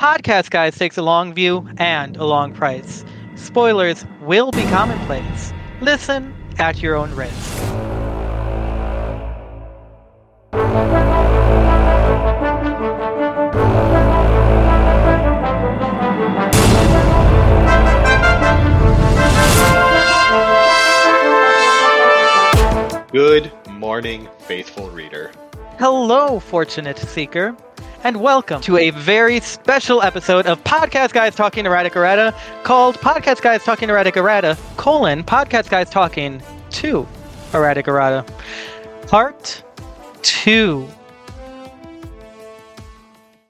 Podcast Guys takes a long view and a long price. Spoilers will be commonplace. Listen at your own risk. Good morning, faithful reader. Hello, fortunate seeker, and welcome to a very special episode of Podcast Guys Talking Erratic Errata called Podcast Guys Talking Erratic Errata, colon, Podcast Guys Talking to Erratic Errata. Part 2.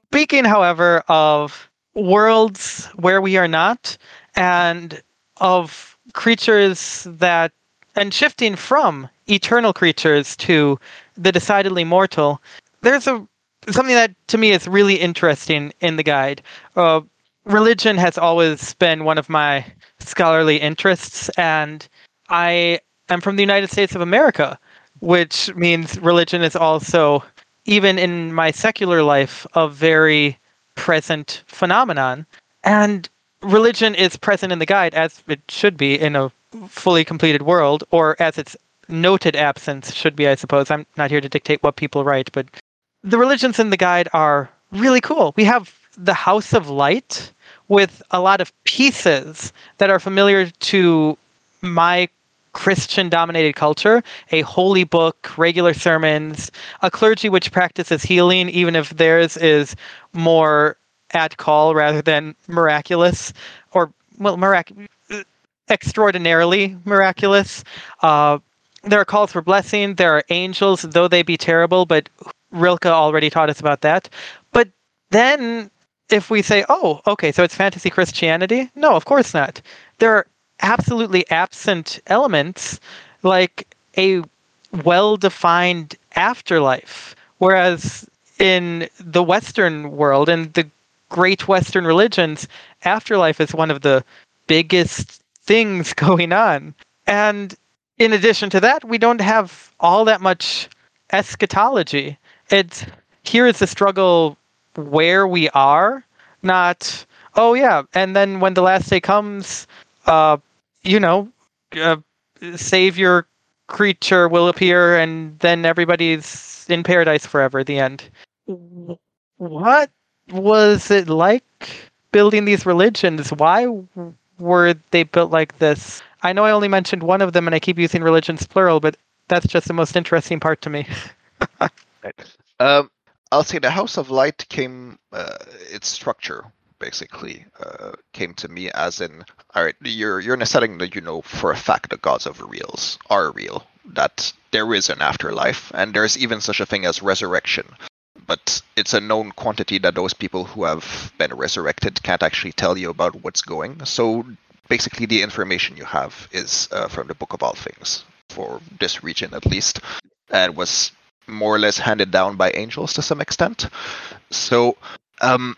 Speaking, however, of worlds where we are not, and of creatures that, and shifting from eternal creatures to the decidedly mortal, there's a something that to me is really interesting in the guide. Uh, religion has always been one of my scholarly interests, and I am from the United States of America, which means religion is also, even in my secular life, a very present phenomenon. And religion is present in the guide as it should be in a fully completed world, or as its noted absence should be, I suppose. I'm not here to dictate what people write, but the religions in the guide are really cool. We have the House of Light with a lot of pieces that are familiar to my Christian dominated culture a holy book, regular sermons, a clergy which practices healing, even if theirs is more at call rather than miraculous or, well, mirac- extraordinarily miraculous. Uh, there are calls for blessing. There are angels, though they be terrible, but Rilke already taught us about that. But then if we say, oh, okay, so it's fantasy Christianity? No, of course not. There are absolutely absent elements like a well defined afterlife. Whereas in the Western world and the great Western religions, afterlife is one of the biggest things going on. And in addition to that, we don't have all that much eschatology. It's here is the struggle where we are, not oh yeah, and then when the last day comes, uh, you know, uh, savior creature will appear, and then everybody's in paradise forever. The end. What was it like building these religions? Why were they built like this? I know I only mentioned one of them, and I keep using religions plural, but that's just the most interesting part to me. um, I'll say the House of Light came, uh, its structure basically uh, came to me as in, all right, you're you're in a setting that you know for a fact the gods of reals are real, that there is an afterlife, and there's even such a thing as resurrection. But it's a known quantity that those people who have been resurrected can't actually tell you about what's going. So basically the information you have is uh, from the Book of All Things for this region at least, and was more or less handed down by angels to some extent. So um,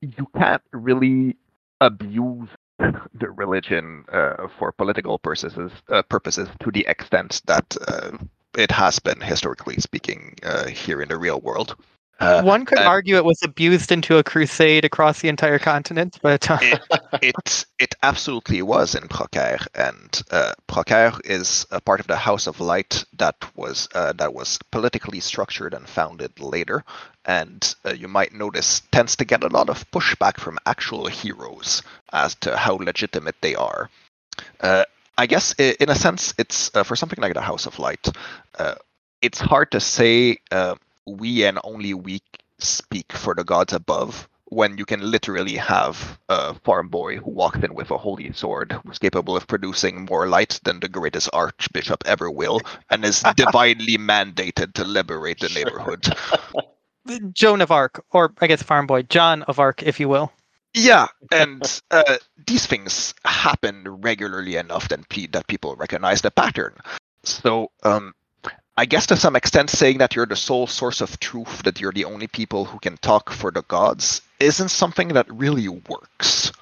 you can't really abuse the religion uh, for political purposes uh, purposes to the extent that uh, it has been historically speaking uh, here in the real world. Uh, One could argue it was abused into a crusade across the entire continent, but uh... it, it, it absolutely was in Procer, and uh, Procer is a part of the House of Light that was uh, that was politically structured and founded later, and uh, you might notice tends to get a lot of pushback from actual heroes as to how legitimate they are. Uh, I guess in a sense, it's for something like the House of Light. it's hard to say we and only we speak for the gods above when you can literally have a farm boy who walks in with a holy sword who's capable of producing more light than the greatest archbishop ever will and is divinely mandated to liberate the neighborhood. Joan of Arc, or I guess farm boy, John of Arc, if you will. Yeah, and uh, these things happen regularly enough that, that people recognize the pattern. So um, I guess to some extent, saying that you're the sole source of truth, that you're the only people who can talk for the gods, isn't something that really works.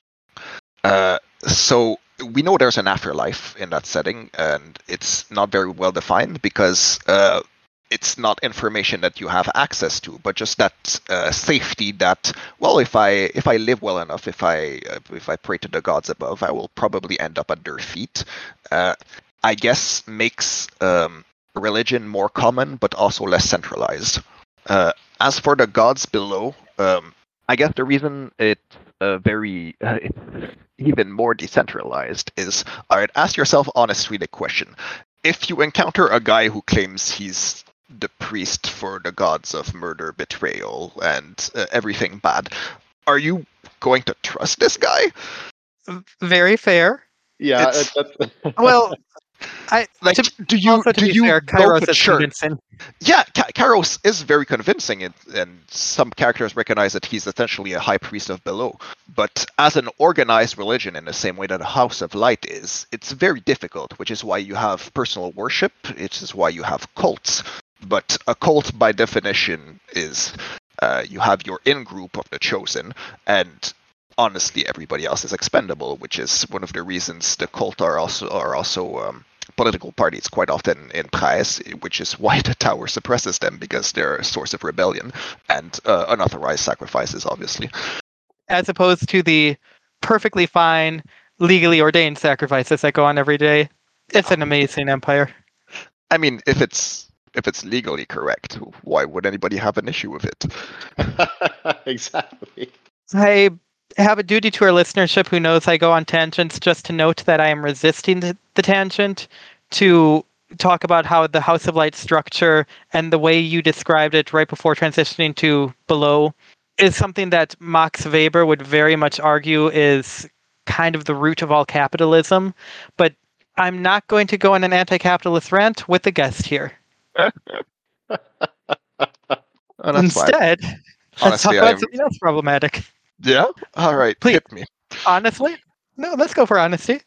Uh, so we know there's an afterlife in that setting, and it's not very well defined because uh, it's not information that you have access to, but just that uh, safety that well, if I if I live well enough, if I uh, if I pray to the gods above, I will probably end up at their feet. Uh, I guess makes um, religion more common, but also less centralized. Uh, as for the gods below, um, I guess the reason it's uh, very uh, even more decentralized is all right. Ask yourself honestly the question: If you encounter a guy who claims he's the priest for the gods of murder, betrayal, and uh, everything bad, are you going to trust this guy? Very fair. Yeah, It's- that's, that's- Well, I Like, to, do you to do you fair, go Kairos to is church? convincing. Yeah, Ka- Kairos is very convincing, and, and some characters recognize that he's essentially a high priest of below. But as an organized religion, in the same way that a House of Light is, it's very difficult, which is why you have personal worship, it is why you have cults. But a cult, by definition, is uh, you have your in group of the chosen, and honestly, everybody else is expendable, which is one of the reasons the cult are also are also um, political parties quite often in Praes, which is why the tower suppresses them because they're a source of rebellion and uh, unauthorized sacrifices, obviously. as opposed to the perfectly fine, legally ordained sacrifices that go on every day. It's an amazing empire. I mean, if it's if it's legally correct, why would anybody have an issue with it? exactly. I have a duty to our listenership who knows I go on tangents just to note that I am resisting the, the tangent to talk about how the House of Light structure and the way you described it right before transitioning to below is something that Max Weber would very much argue is kind of the root of all capitalism. But I'm not going to go on an anti capitalist rant with the guest here. Oh, that's fine. Instead, let's talk about I'm- something else problematic. Yeah. All right. Please. Hit me. Honestly? No, let's go for honesty.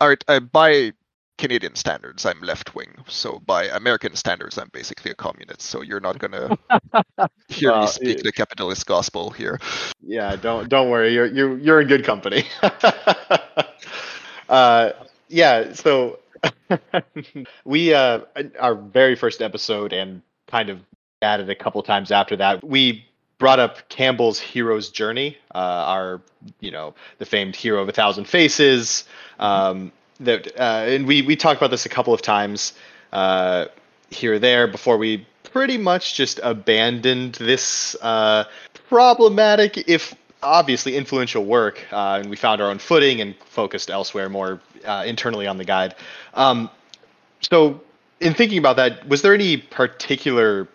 All right. Uh, by Canadian standards, I'm left wing. So by American standards, I'm basically a communist. So you're not gonna hear Well, me speak it- the capitalist gospel here. Yeah, don't don't worry. You're you're you're in good company. uh, yeah. So we uh, our very first episode and kind of added a couple times after that. We brought up Campbell's hero's journey. Uh, our you know the famed hero of a thousand faces. Um, that uh, and we we talked about this a couple of times uh, here or there before we pretty much just abandoned this uh, problematic, if obviously influential work, uh, and we found our own footing and focused elsewhere, more uh, internally on the guide. Um, so, in thinking about that, was there any particular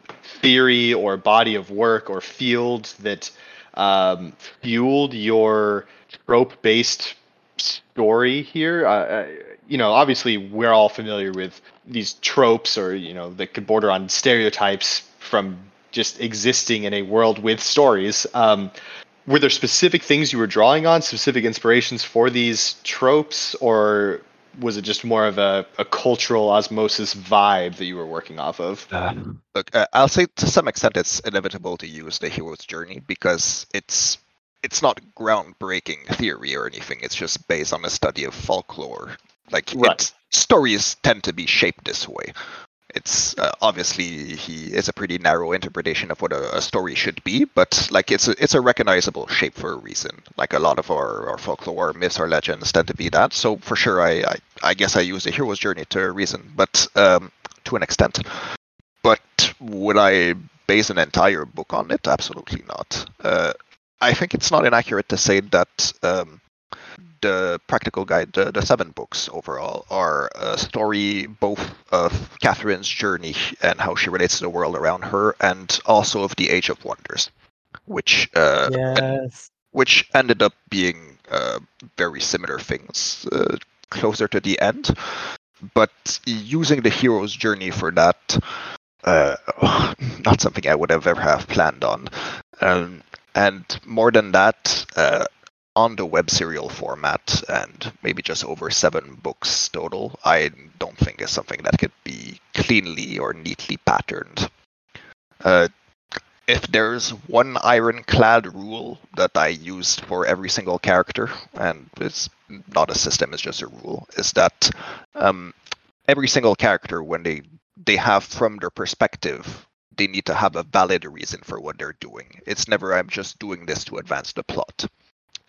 theory or body of work or field that um, fueled your trope-based story here? Uh, uh, you know, obviously, we're all familiar with these tropes, or you know, that could border on stereotypes from just existing in a world with stories. Um, were there specific things you were drawing on, specific inspirations for these tropes, or was it just more of a, a cultural osmosis vibe that you were working off of? Look, uh, I'll say to some extent it's inevitable to use the hero's journey because it's it's not groundbreaking theory or anything. It's just based on a study of folklore. Like Right. it's, stories tend to be shaped this way. It's uh, obviously he is a pretty narrow interpretation of what a, a story should be, but like it's a, it's a recognizable shape for a reason. Like a lot of our, our folklore myths or legends tend to be that. So for sure, I I, I guess I use the hero's journey to a reason, but um, to an extent. But would I base an entire book on it? Absolutely not. Uh, I think it's not inaccurate to say that um, the practical guide, the, the seven books overall, are a story both of Catherine's journey and how she relates to the world around her, and also of the Age of Wonders, which uh, Yes. which ended up being uh, very similar things uh, closer to the end. But using the hero's journey for that, uh, not something I would have ever have planned on. Um, and more than that, uh, on the web serial format and maybe just over seven books total, I don't think is something that could be cleanly or neatly patterned. Uh, if there's one ironclad rule that I used for every single character, and it's not a system, it's just a rule, is that um, every single character, when they they have from their perspective they need to have a valid reason for what they're doing. It's never I'm just doing this to advance the plot.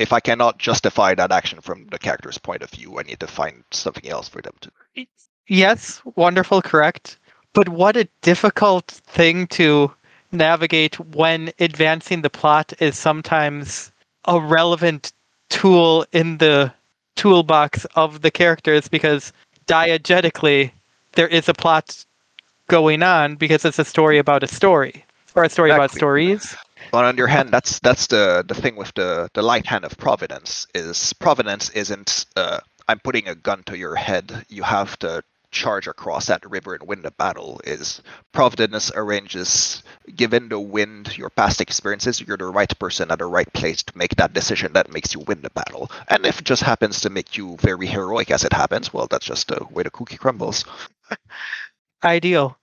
If I cannot justify that action from the character's point of view, I need to find something else for them to. Yes, wonderful, correct. But what a difficult thing to navigate when advancing the plot is sometimes a relevant tool in the toolbox of the characters because diegetically there is a plot going on because it's a story about a story or a story about stories. But on your hand, that's that's the the thing with the the light hand of providence is providence isn't uh, I'm putting a gun to your head. You have to charge across that river and win the battle. Is providence arranges given the wind, your past experiences, you're the right person at the right place to make that decision that makes you win the battle. And if it just happens to make you very heroic as it happens, well, that's just the way the cookie crumbles. Ideal.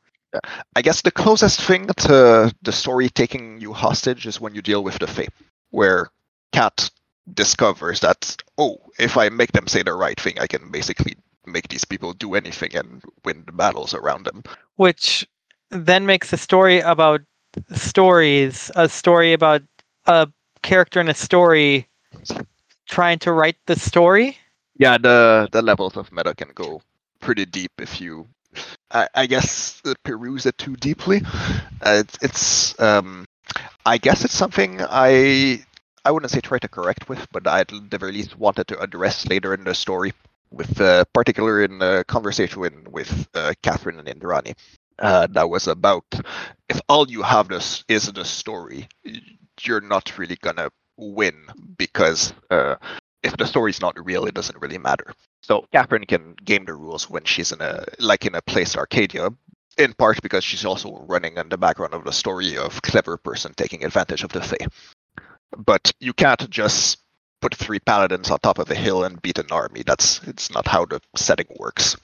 I guess the closest thing to the story taking you hostage is when you deal with the Fae, where Cat discovers that, oh, if I make them say the right thing, I can basically make these people do anything and win the battles around them. which then makes a story about stories a story about a character in a story trying to write the story Yeah, the the levels of meta can go pretty deep if you, I, I guess, peruse it too deeply. Uh, it's, um, I guess it's something I I wouldn't say try to correct with, but I at the very least wanted to address later in the story, with uh, particular in the conversation with, with uh, Catherine and Indrani. Uh, that was about if all you have this is the story, you're not really gonna win because uh, if the story's not real, it doesn't really matter. So Catherine can game the rules when she's in a like in a place Arcadia, in part because she's also running in the background of the story of clever person taking advantage of the Fae. But you can't just put three paladins on top of a hill and beat an army. That's it's not how the setting works.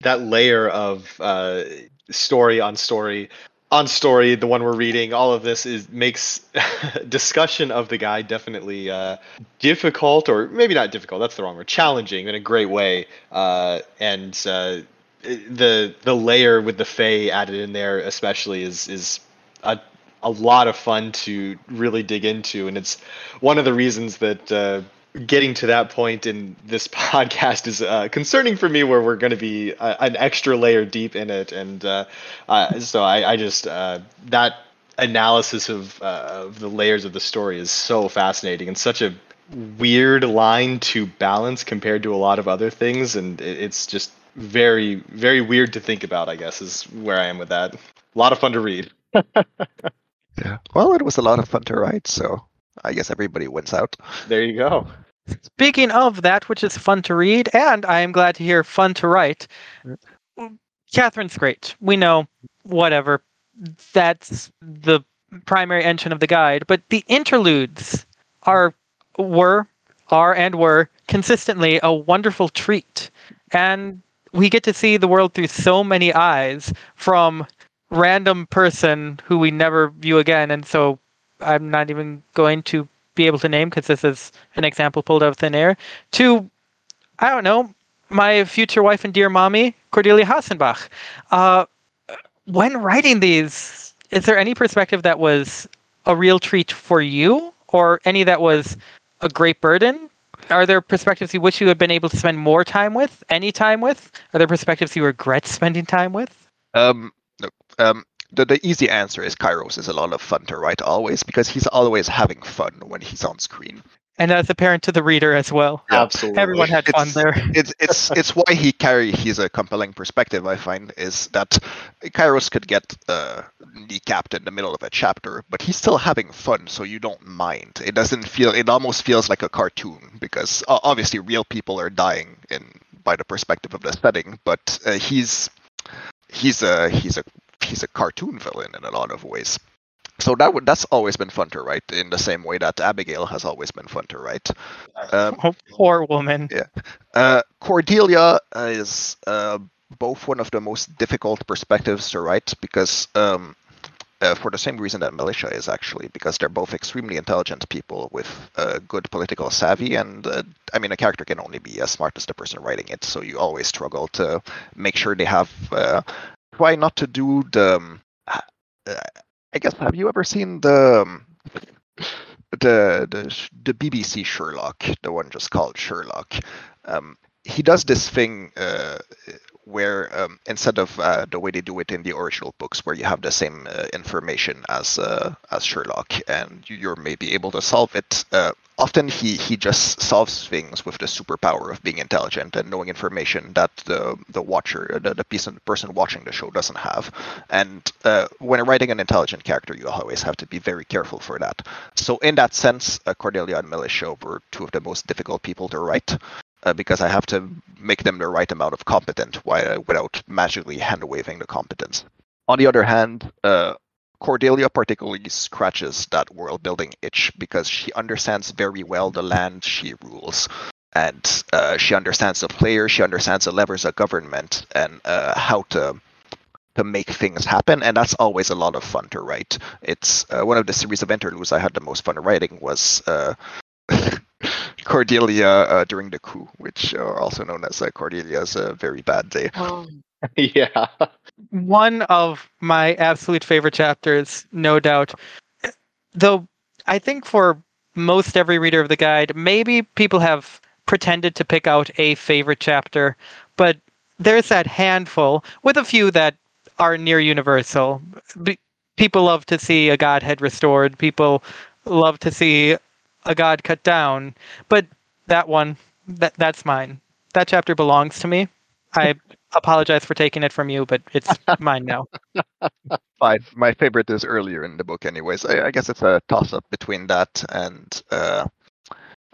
that layer of uh, story on story on story the one we're reading all of this is makes discussion of the guy definitely uh, difficult or maybe not difficult that's the wrong word challenging in a great way uh, and uh, the the layer with the Fae added in there especially is is a a lot of fun to really dig into and it's one of the reasons that uh, getting to that point in this podcast is uh, concerning for me where we're going to be uh, an extra layer deep in it. And uh, uh, so I, I just uh, that analysis of, uh, of the layers of the story is so fascinating and such a weird line to balance compared to a lot of other things. And it, it's just very very weird to think about i guess is where i am with that. A lot of fun to read. Yeah. Well, it was a lot of fun to write, so I guess everybody wins out. there you go Speaking of that, which is fun to read, and I am glad to hear fun to write. Catherine's great. We know, whatever. That's the primary engine of the guide. But the interludes are, were, are, and were consistently a wonderful treat. And we get to see the world through so many eyes from random person who we never view again. And so I'm not even going to be able to name because this is an example pulled out of thin air, to, I don't know, my future wife and dear mommy, Cordelia Hasenbach. Uh, when writing these, is there any perspective that was a real treat for you or any that was a great burden? Are there perspectives you wish you had been able to spend more time with, any time with? Are there perspectives you regret spending time with? Um, um, the, the easy answer is Kairos is a lot of fun to write always because he's always having fun when he's on screen. And as apparent to the reader as well. Yeah, absolutely Everyone had fun It's- there. It's it's it's why he carry he's a compelling perspective. I find is that Kairos could get uh, kneecapped in the middle of a chapter, but he's still having fun, so you don't mind. It doesn't feel. It almost feels like a cartoon because uh, obviously real people are dying in by the perspective of the setting, but uh, he's he's a he's a he's a cartoon villain in a lot of ways. So that would that's always been fun to write in the same way that Abigail has always been fun to write. Um, Oh, poor woman. uh, Cordelia is uh, both one of the most difficult perspectives to write because, um, uh, for the same reason that Malicia is actually, because they're both extremely intelligent people with uh, good political savvy. And uh, I mean, a character can only be as smart as the person writing it, so you always struggle to make sure they have uh, try not to do the. Um, uh, I guess have you ever seen the um, the the the BBC Sherlock, the one just called Sherlock? Um, he does this thing uh, where um, instead of uh, the way they do it in the original books, where you have the same uh, information as uh, as Sherlock, and you're maybe able to solve it. Uh, often he he just solves things with the superpower of being intelligent and knowing information that the the watcher, the, the person watching the show doesn't have. And uh, when writing an intelligent character, you always have to be very careful for that. So in that sense, uh, Cordelia and Malicia were two of the most difficult people to write uh, because I have to make them the right amount of competent while, without magically hand waving the competence. On the other hand, uh, Cordelia particularly scratches that world building itch because she understands very well the land she rules. And uh, she understands the player, she understands the levers of government and uh, how to to make things happen, and that's always a lot of fun to write. It's uh, one of the series of interludes I had the most fun writing was uh, Cordelia uh, during the coup, which are also known as uh, Cordelia's a very bad day. Oh. yeah. One of my absolute favorite chapters, no doubt. Though I think for most every reader of the guide, maybe people have pretended to pick out a favorite chapter, but there's that handful, with a few that are near universal. people love to see a godhead restored. People love to see a god cut down. But that one, that that's mine. That chapter belongs to me. I apologize for taking it from you, but it's mine now. Fine. My favorite is earlier in the book, anyways. I, I guess it's a toss up between that and uh,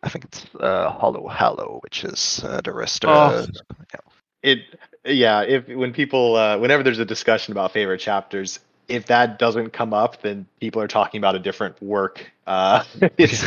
I think it's uh, Hollow Hallow, which is uh, the rest. of oh. yeah. It yeah. If when people uh, whenever there's a discussion about favorite chapters, if that doesn't come up, then people are talking about a different work. Uh, it's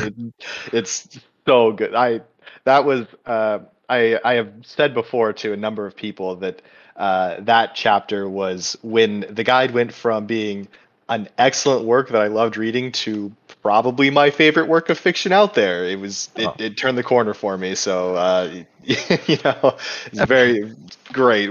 it's so good. I that was uh, I I have said before to a number of people that uh, that chapter was when the guide went from being an excellent work that I loved reading to probably my favorite work of fiction out there. It was it, oh. it turned the corner for me. So uh, you know, it's very great.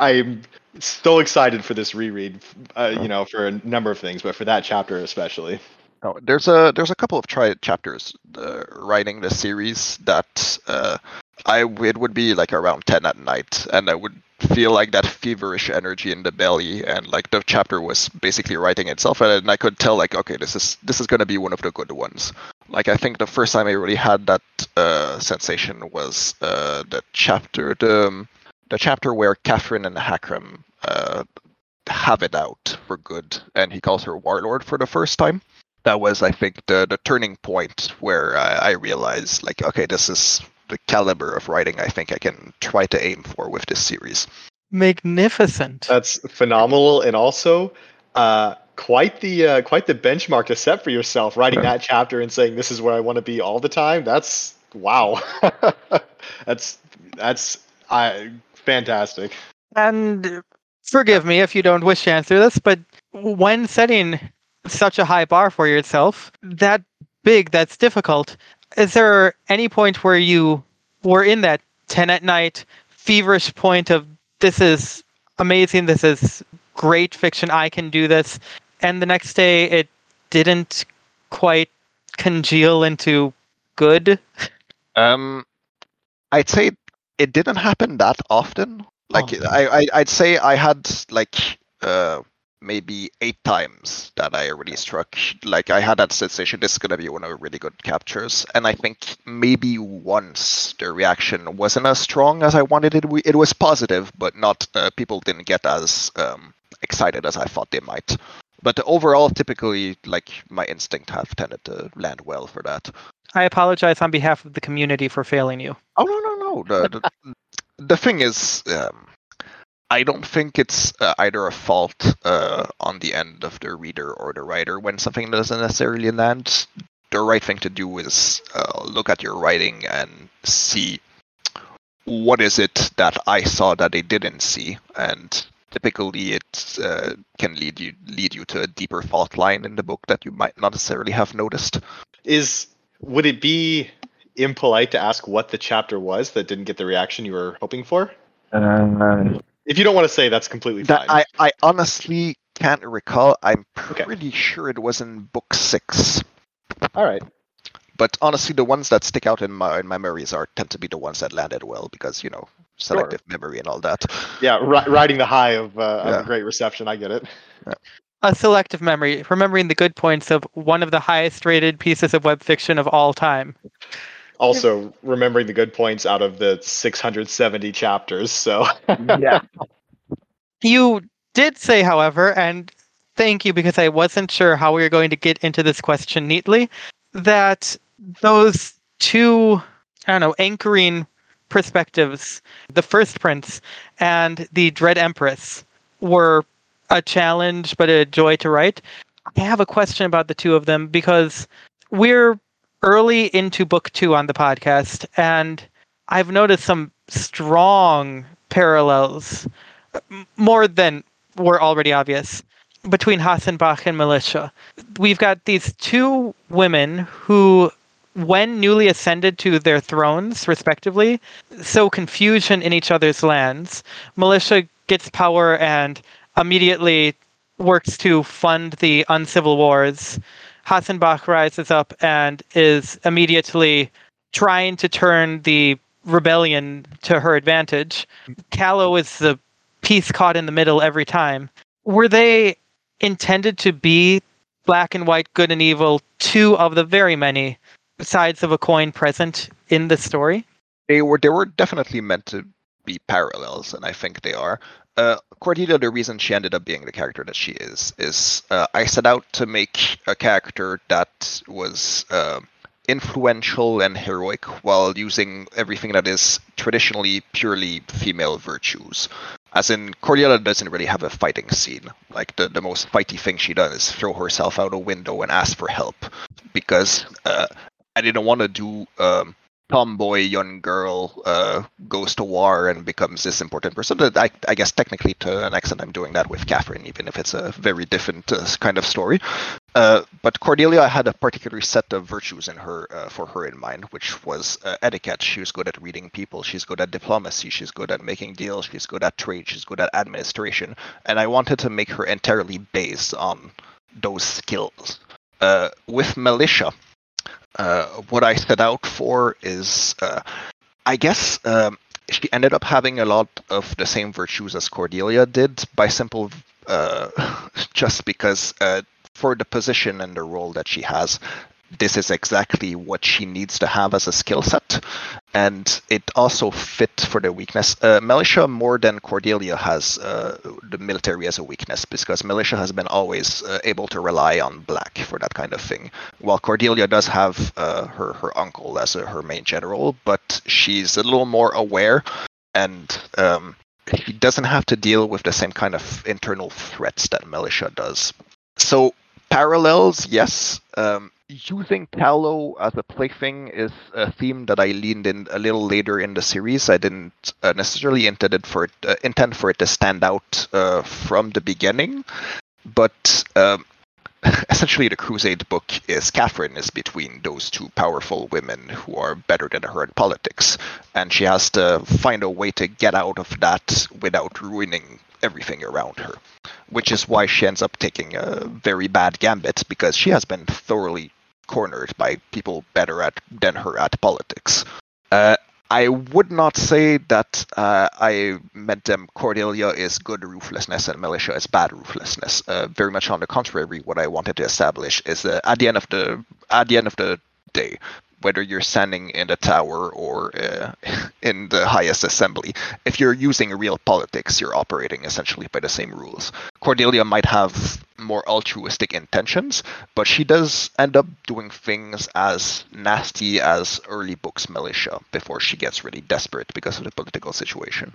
I'm so excited for this reread. Uh, you know, for a number of things, but for that chapter especially. Oh, there's a there's a couple of tri- chapters uh, writing the series that uh, I it would be like around ten at night, and I would feel like that feverish energy in the belly, and like the chapter was basically writing itself, and I could tell like okay, this is this is gonna be one of the good ones. Like I think the first time I really had that uh, sensation was uh, the chapter the the chapter where Catherine and Hakram uh, have it out for good, and he calls her warlord for the first time that was, I think, the the turning point where I, I realized, like, okay, this is the caliber of writing I think I can try to aim for with this series. Magnificent. That's phenomenal, and also uh, quite the uh, quite the benchmark to set for yourself. Writing yeah. that chapter and saying this is where I want to be all the time. That's wow. that's that's I fantastic. And forgive me if you don't wish to answer this, but when setting such a high bar for yourself, that big, that's difficult. Is there any point where you were in that 10 at night feverish point of this is amazing, this is great fiction, I can do this, and the next day it didn't quite congeal into good? Um, I'd say it didn't happen that often. Like oh. I, I, would say I had like uh, maybe eight times that I really struck. Like I had that sensation this is gonna be one of the really good captures, and I think maybe once the reaction wasn't as strong as I wanted it. It was positive, but not uh, people didn't get as um, excited as I thought they might. But overall, typically, like my instinct have tended to land well for that. I apologize on behalf of the community for failing you. Oh no no no. The the, the thing is, um, I don't think it's uh, either a fault uh, on the end of the reader or the writer when something doesn't necessarily land. The right thing to do is uh, look at your writing and see what is it that I saw that they didn't see, and typically it uh, can lead you lead you to a deeper fault line in the book that you might not necessarily have noticed. Is would it be impolite to ask what the chapter was that didn't get the reaction you were hoping for? Uh, If you don't want to say, that's completely That fine. I, I honestly can't recall. I'm Okay. pretty sure it was in book six. All right. But honestly, the ones that stick out in my in my memories are tend to be the ones that landed well because you know selective memory and all that. Yeah, ri- riding the high of, uh, of Yeah. a great reception. I get it. A selective memory, remembering the good points of one of the highest rated pieces of web fiction of all time. Also, remembering the good points out of the 670 chapters. So, Yeah. You did say, however, and thank you because I wasn't sure how we were going to get into this question neatly, that those two, I don't know, anchoring perspectives, the First Prince and the Dread Empress, were a challenge but a joy to write. I have a question about the two of them because we're early into book two on the podcast, and I've noticed some strong parallels more than were already obvious between Hasenbach and Malicia. We've got these two women who, when newly ascended to their thrones, respectively, sow confusion in each other's lands. Malicia gets power and immediately works to fund the uncivil wars. Hasenbach rises up and is immediately trying to turn the rebellion to her advantage. Callow is the piece caught in the middle every time. Were they intended to be black and white, good and evil, two of the very many sides of a coin present in the story? they were they were definitely meant to be parallels, and I think they are. Uh, Cordelia, the reason she ended up being the character that she is, is uh, I set out to make a character that was uh, influential and heroic while using everything that is traditionally purely female virtues. As in, Cordelia doesn't really have a fighting scene. Like, the, the most fighty thing she does is throw herself out a window and ask for help. Because uh, I didn't want to do um, tomboy young girl uh, goes to war and becomes this important person. That I, I guess technically to an extent I'm doing that with Catherine, even if it's a very different uh, kind of story. Uh, but Cordelia I had a particular set of virtues in her uh, for her in mind, which was uh, etiquette. She was good at reading people. She's good at diplomacy. She's good at making deals. She's good at trade. She's good at administration. And I wanted to make her entirely based on those skills. Uh, with Malicia, uh, what I set out for is, uh, I guess, um, she ended up having a lot of the same virtues as Cordelia did by simple, uh, just because uh, for the position and the role that she has, this is exactly what she needs to have as a skill set, and it also fit for the weakness. Uh, Malicia more than Cordelia has uh, the military as a weakness because Malicia has been always uh, able to rely on Black for that kind of thing while Cordelia does have uh, her her uncle as a, her main general, but she's a little more aware, and um, she doesn't have to deal with the same kind of internal threats that Malicia does. So parallels, yes. Um, using Callow as a plaything is a theme that I leaned in a little later in the series. I didn't uh, necessarily intended for it, uh, intend for it to stand out uh, from the beginning, but um, essentially the crusade book is catherine is between those two powerful women who are better than her in politics and she has to find a way to get out of that without ruining everything around her which is why she ends up taking a very bad gambit because she has been thoroughly cornered by people better at than her at politics uh, I would not say that uh, I meant them Cordelia is good ruthlessness and Malicia is bad ruthlessness. Uh, very much on the contrary, what I wanted to establish is that at the end of the at the end of the day, whether you're standing in the tower or uh, in the highest assembly, if you're using real politics, you're operating essentially by the same rules. Cordelia might have more altruistic intentions, but she does end up doing things as nasty as early books Malicia before she gets really desperate because of the political situation.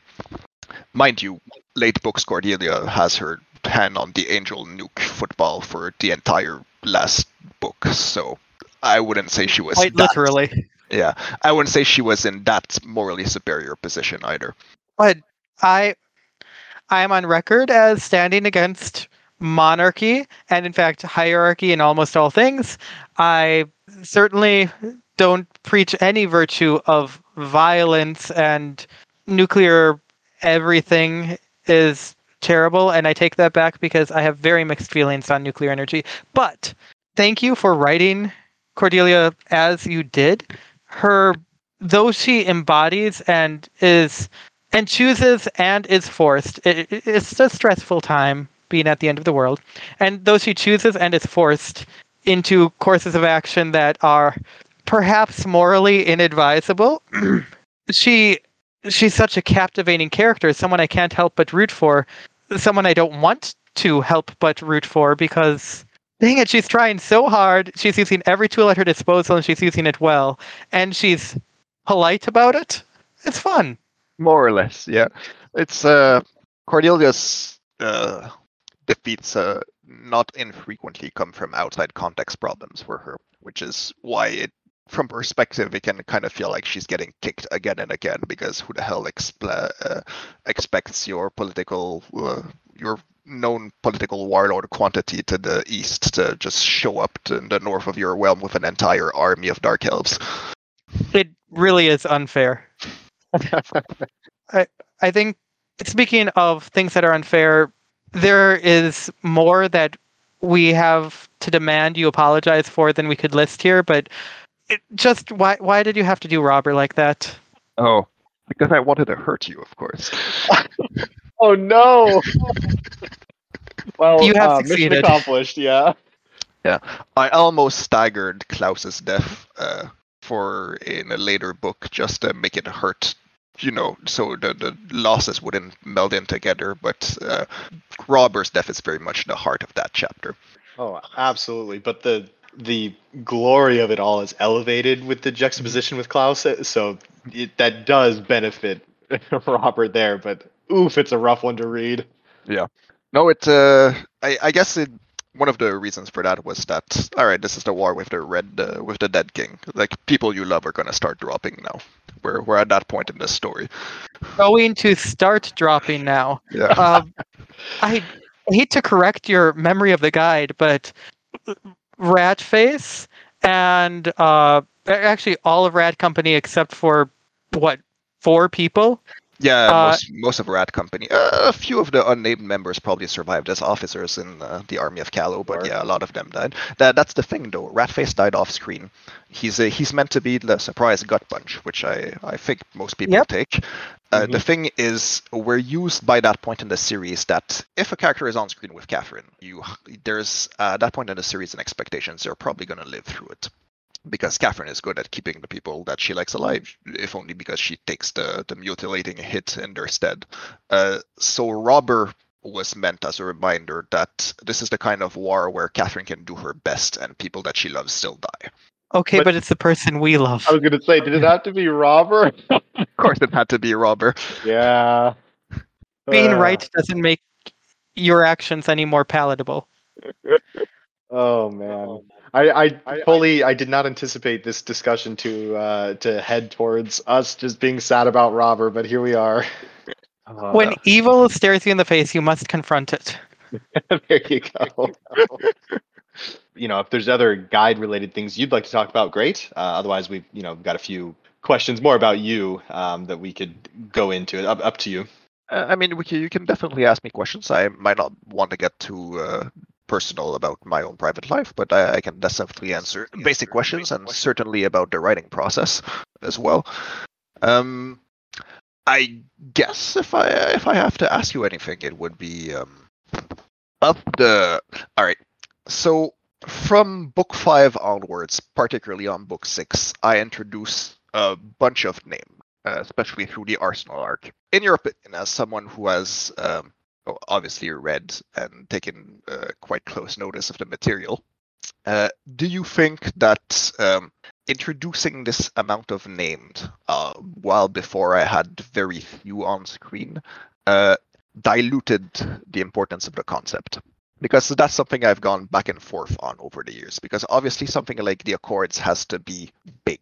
Mind you, late books Cordelia has her hand on the angel nuke football for the entire last book, so I wouldn't say she was Quite that- literally. Yeah, I wouldn't say she was in that morally superior position either. But I I am on record as standing against monarchy and in fact hierarchy in almost all things. I certainly don't preach any virtue of violence and nuclear everything is terrible, and I take that back because I have very mixed feelings on nuclear energy. But thank you for writing Cordelia as you did. Her, though she embodies and is and chooses and is forced. It, it's a stressful time being at the end of the world, and though she chooses and is forced into courses of action that are perhaps morally inadvisable, she she's such a captivating character, someone I can't help but root for, someone I don't want to help but root for because dang it, she's trying so hard. She's using every tool at her disposal and she's using it well. And she's polite about it. It's fun. More or less, yeah. It's uh Cordelia's uh defeats uh not infrequently come from outside context problems for her, which is why it from perspective, it can kind of feel like she's getting kicked again and again because who the hell expl- uh, expects your political, uh, your known political warlord quantity to the east to just show up to the north of your realm with an entire army of dark elves? It really is unfair. I I think speaking of things that are unfair, there is more that we have to demand you apologize for than we could list here, but it just why why did you have to do Robber like that? Oh, because I wanted to hurt you, of course. oh no! well, You have uh, mission succeeded. accomplished. Yeah. Yeah, I almost staggered Klaus's death uh, for in a later book just to make it hurt, you know, so the, the losses wouldn't meld in together. But uh, Robber's death is very much the heart of that chapter. Oh, absolutely. But the the glory of it all is elevated with the juxtaposition with Klaus, so it, that does benefit Robert there. But oof, it's a rough one to read. Yeah. No, it. Uh, I, I guess it. One of the reasons for that was that all right, this is the war with the red, uh, with the dead king. Like people you love are gonna start dropping now. We're we're at that point in this story. Going to start dropping now. Yeah. Um, I hate to correct your memory of the guide, but Ratface and uh, actually all of Rat Company except for what four people. Yeah, Uh, most, most of Rat Company. Uh, a few of the unnamed members probably survived as officers in uh, the army of Callow, but yeah, a lot of them died. That, that's the thing, though. Ratface died off screen. He's uh, he's meant to be the surprise gut punch, which I, I think most people Yep. take. Uh, Mhm. The thing is, we're used by that point in the series that if a character is on screen with Catherine, you there's uh, that point in the series and expectations they're probably going to live through it because Catherine is good at keeping the people that she likes alive, if only because she takes the, the mutilating hit in their stead. Uh, so Robber was meant as a reminder that this is the kind of war where Catherine can do her best and people that she loves still die. Okay, But- but, it's the person we love. I was gonna say, did it have to be Robber? Of course, it had to be Robber. yeah. Being Uh, right doesn't make your actions any more palatable. Oh man. I, I fully I did not anticipate this discussion to uh, to head towards us just being sad about Robber, but here we are. Uh, When evil stares you in the face, you must confront it. there you go. you know, if there's other guide related things you'd like to talk about, great. Uh, otherwise, we've you know got a few questions more about you um, that we could go into. Up up to you. Uh, I mean, can, you can definitely ask me questions. I might not want to get too uh, personal about my own private life, but I, I can definitely answer basic questions and certainly about the writing process as well. Um, I guess if I if I have to ask you anything, it would be um, of the. All right, so from book five onwards, particularly on book six, I introduce a bunch of names, uh, especially through the Arsenal arc in your opinion, as someone who has um, obviously read and taken uh, quite close notice of the material, uh, do you think that um, introducing this amount of named, uh, while before I had very few on screen, uh, diluted the importance of the concept? Because that's something I've gone back and forth on over the years. Because obviously, something like the Accords has to be big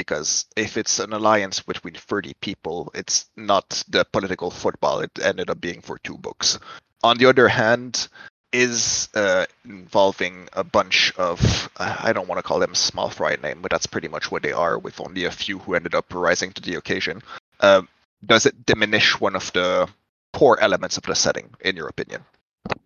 because if it's an alliance between 30 people, it's not the political football it ended up being for two books. On the other hand, is uh, involving a bunch of, I don't want to call them small fry name, but that's pretty much what they are, with only a few who ended up rising to the occasion. Uh, does it diminish one of the core elements of the setting, in your opinion?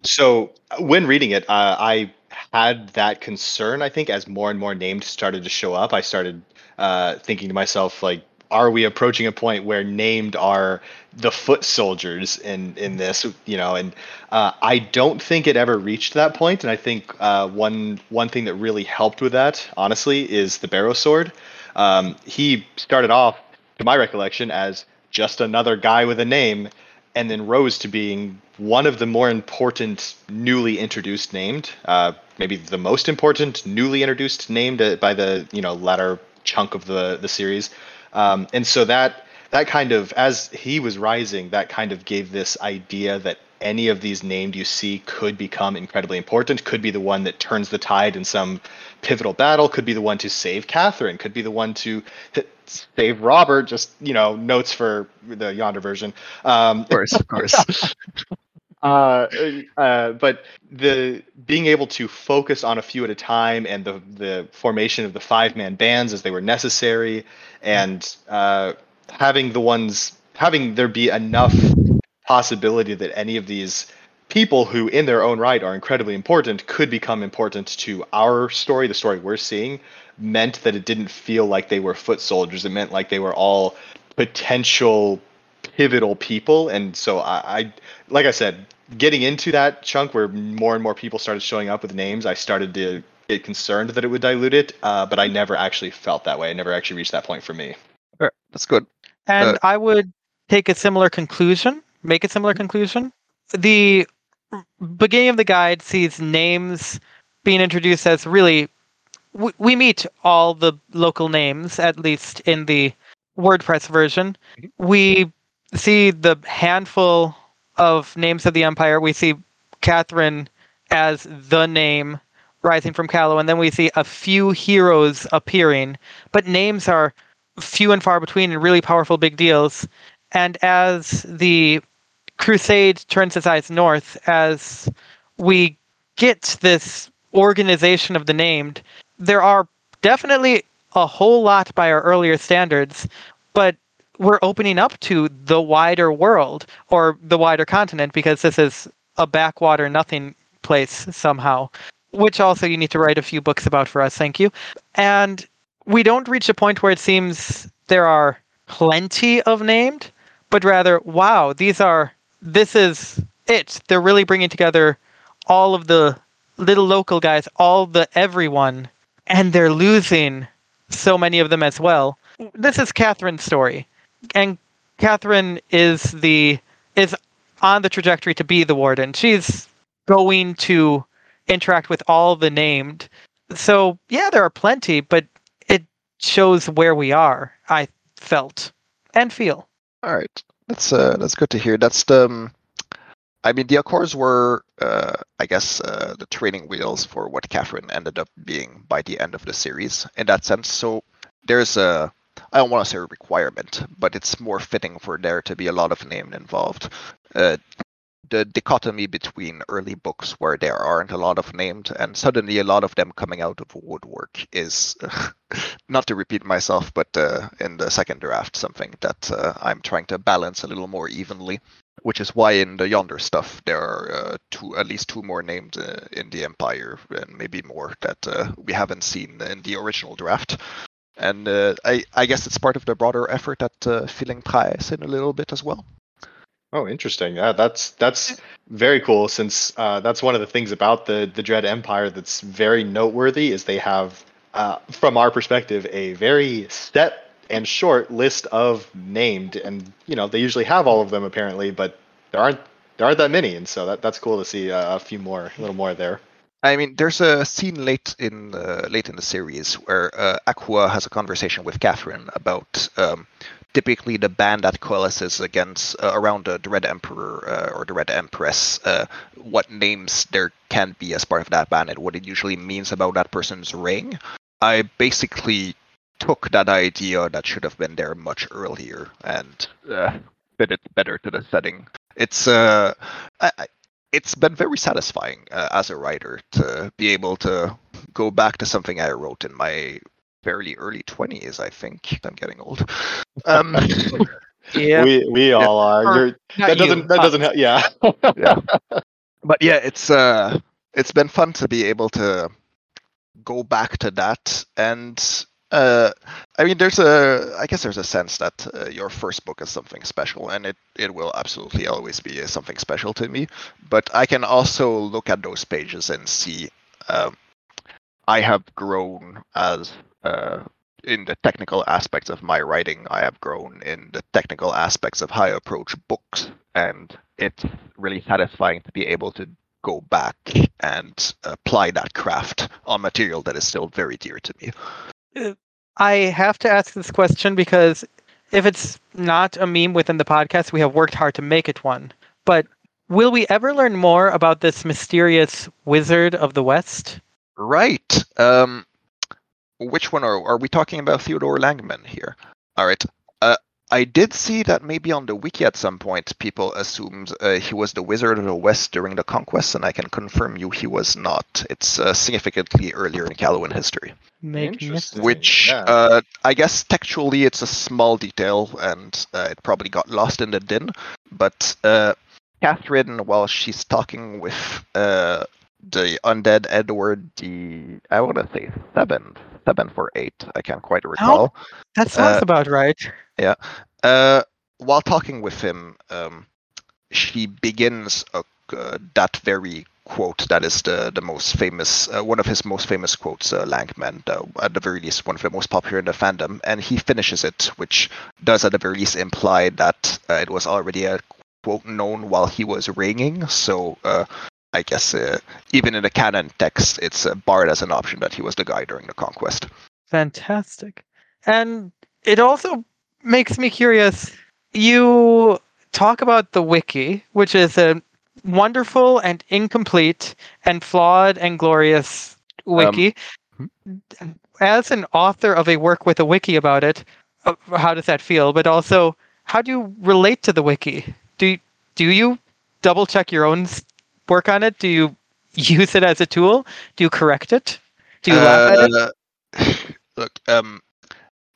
So when reading it, uh, I had that concern. I think as more and more names started to show up, I started uh, thinking to myself, like, are we approaching a point where named are the foot soldiers in in this? You know, and uh, I don't think it ever reached that point. And I think uh, one one thing that really helped with that, honestly, is the Barrow Sword. Um, he started off, to my recollection, as just another guy with a name, and then rose to being one of the more important newly introduced named, uh, maybe the most important newly introduced named uh, by the you know latter chunk of the the series, um, and so that that kind of as he was rising, that kind of gave this idea that any of these named you see could become incredibly important, could be the one that turns the tide in some pivotal battle, could be the one to save Catherine, could be the one to save Robber. Just you know, notes for the yonder version. Um, of course, of course. uh, uh, but the being able to focus on a few at a time and the the formation of the five man bands as they were necessary, and uh, having the ones having there be enough possibility that any of these people who in their own right are incredibly important could become important to our story the story we're seeing meant that it didn't feel like they were foot soldiers. It meant like they were all potential pivotal people. And so I, I like i said getting into that chunk where more and more people started showing up with names i started to get concerned that it would dilute it uh, but i never actually felt that way i never actually reached that point for me sure. that's good and uh, i would take a similar conclusion make a similar conclusion. The beginning of the guide sees names being introduced as really we, we meet all the local names at least in the WordPress version. Mm-hmm. We see the handful of names of the empire. We see Catherine as the name rising from Callow, and then we see a few heroes appearing, but names are few and far between and really powerful big deals. And as the Crusade turns its eyes north as we get this organization of the named. There are definitely a whole lot by our earlier standards, but we're opening up to the wider world or the wider continent because this is a backwater nothing place somehow, which also you need to write a few books about for us. Thank you. And we don't reach a point where it seems there are plenty of named, but rather, wow, these are this is it. They're really bringing together all of the little local guys, all the everyone, and they're losing so many of them as well. This is Catherine's story, and Catherine is the is on the trajectory to be the warden. She's going to interact with all the named. So yeah, there are plenty, but it shows where we are. I felt and feel. All right. That's uh, that's good to hear. That's the. Um, I mean, the Accords were, uh, I guess, uh, the training wheels for what Catherine ended up being by the end of the series. In that sense, so there's a. I don't want to say requirement, but it's more fitting for there to be a lot of name involved. Uh, the dichotomy between early books where there aren't a lot of named and suddenly a lot of them coming out of woodwork is not to repeat myself but uh, in the second draft something that uh, i'm trying to balance a little more evenly which is why in the yonder stuff there are uh, two at least two more named uh, in the empire and maybe more that uh, we haven't seen in the original draft and uh, I, I guess it's part of the broader effort at uh, filling ties in a little bit as well Oh, interesting. Yeah, that's that's very cool. Since uh, that's one of the things about the the Dread Empire that's very noteworthy is they have, uh, from our perspective, a very set and short list of named, and you know they usually have all of them apparently, but there aren't there aren't that many, and so that that's cool to see uh, a few more, a little more there. I mean, there's a scene late in uh, late in the series where uh, Akua has a conversation with Catherine about um, typically the band that coalesces against uh, around the, the, Dread Emperor uh, or the Dread Empress, uh, what names there can be as part of that band and what it usually means about that person's ring. I basically took that idea that should have been there much earlier and uh, fit it better to the setting. It's uh, I, it's been very satisfying uh, as a writer to be able to go back to something I wrote in my fairly early 20s, I think. I'm getting old. Um, Yeah. We we all are. Or You're, not that you, doesn't that doesn't help. Yeah. yeah. But yeah, it's uh it's been fun to be able to go back to that and uh I mean there's a I guess there's a sense that uh, your first book is something special and it it will absolutely always be uh, something special to me, but I can also look at those pages and see um I have grown as uh in the technical aspects of my writing, I have grown in the technical aspects of how I approach books, and it's really satisfying to be able to go back and apply that craft on material that is still very dear to me. I have to ask this question because if it's not a meme within the podcast, we have worked hard to make it one. But will we ever learn more about this mysterious wizard of the West? Right. Um, which one are are we talking about? Theodore Langman here. All right. Uh, I did see that maybe on the wiki at some point people assumed uh, he was the Wizard of the West during the conquest, and I can confirm you he was not. It's uh, significantly earlier in Callowan history. Magnificent. Which yeah. uh, I guess textually it's a small detail and uh, it probably got lost in the din. But uh, Catherine, while she's talking with uh, the undead Edward, the I want to say seven, seven for eight. I can't quite recall. That sounds uh, about right. Yeah. Uh, while talking with him, um, she begins a, uh, that very quote that is the the most famous, uh, one of his most famous quotes, uh, Langman, uh, at the very least one of the most popular in the fandom, and he finishes it, which does at the very least imply that uh, it was already a quote known while he was reigning. So. Uh, I guess even in the canon text, it's barred as an option that he was the guy during the conquest. Fantastic. And it also makes me curious. You talk about the wiki, which is a wonderful and incomplete and flawed and glorious wiki. As an author of a work with a wiki about it, uh, how does that feel? But also, how do you relate to the wiki? Do you, do you double check your own work on it? Do you use it as a tool? Do you correct it? Do you laugh at it? Uh, Look, um,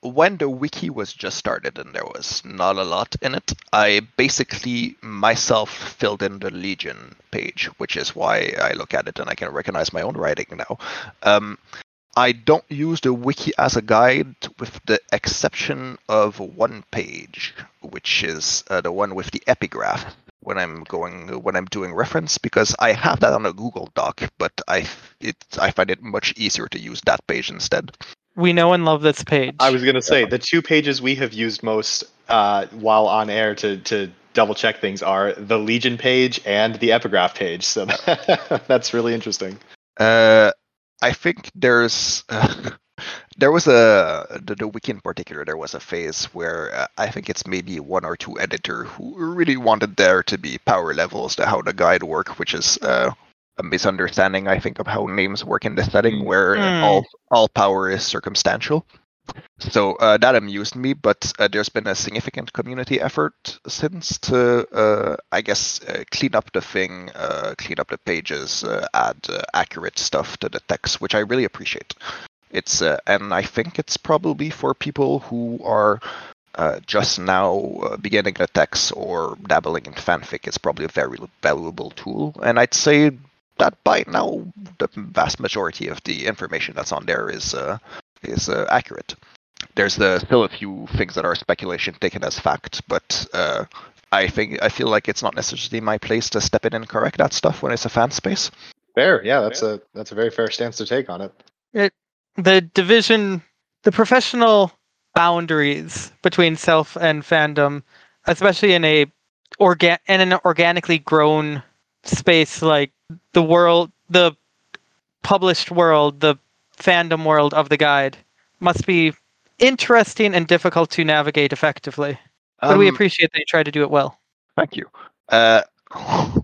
when the wiki was just started and there was not a lot in it, I basically myself filled in the Legion page, which is why I look at it and I can recognize my own writing now. Um, I don't use the wiki as a guide, with the exception of one page, which is uh, the one with the epigraph. When I'm going, when I'm doing reference, because I have that on a Google Doc, but I it I find it much easier to use that page instead. We know and love this page. I was gonna say the two pages we have used most uh, while on air to to double check things are the Legion page and the epigraph page. So that's really interesting. Uh, I think there's uh, there was a the, the wiki in particular. There was a phase where uh, I think it's maybe one or two editor who really wanted there to be power levels to how the guide work, which is uh, a misunderstanding I think of how names work in this setting, where Hmm. all all power is circumstantial. So uh, that amused me, but uh, there's been a significant community effort since to, uh, I guess, uh, clean up the thing, uh, clean up the pages, uh, add uh, accurate stuff to the text, which I really appreciate. It's uh, and I think it's probably for people who are uh, just now uh, beginning the text or dabbling in fanfic. It's probably a very valuable tool, and I'd say that by now the vast majority of the information that's on there is uh, is uh, accurate. There's the, still a few things that are speculation taken as fact, but uh, I think I feel like it's not necessarily my place to step in and correct that stuff when it's a fan space. Fair, yeah, that's a that's a very fair stance to take on it. it. the division, the professional boundaries between self and fandom, especially in a organ in an organically grown space like the world, the published world, the fandom world of the guide, must be interesting and difficult to navigate effectively. But we Um, appreciate that you try to do it well. Thank you. Uh,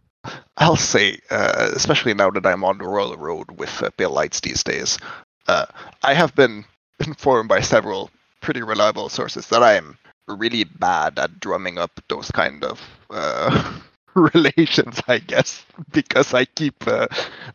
I'll say, uh, especially now that I'm on the royal road with uh, Pale Lights these days, uh, I have been informed by several pretty reliable sources that I am really bad at drumming up those kind of uh, relations, I guess, because I keep uh,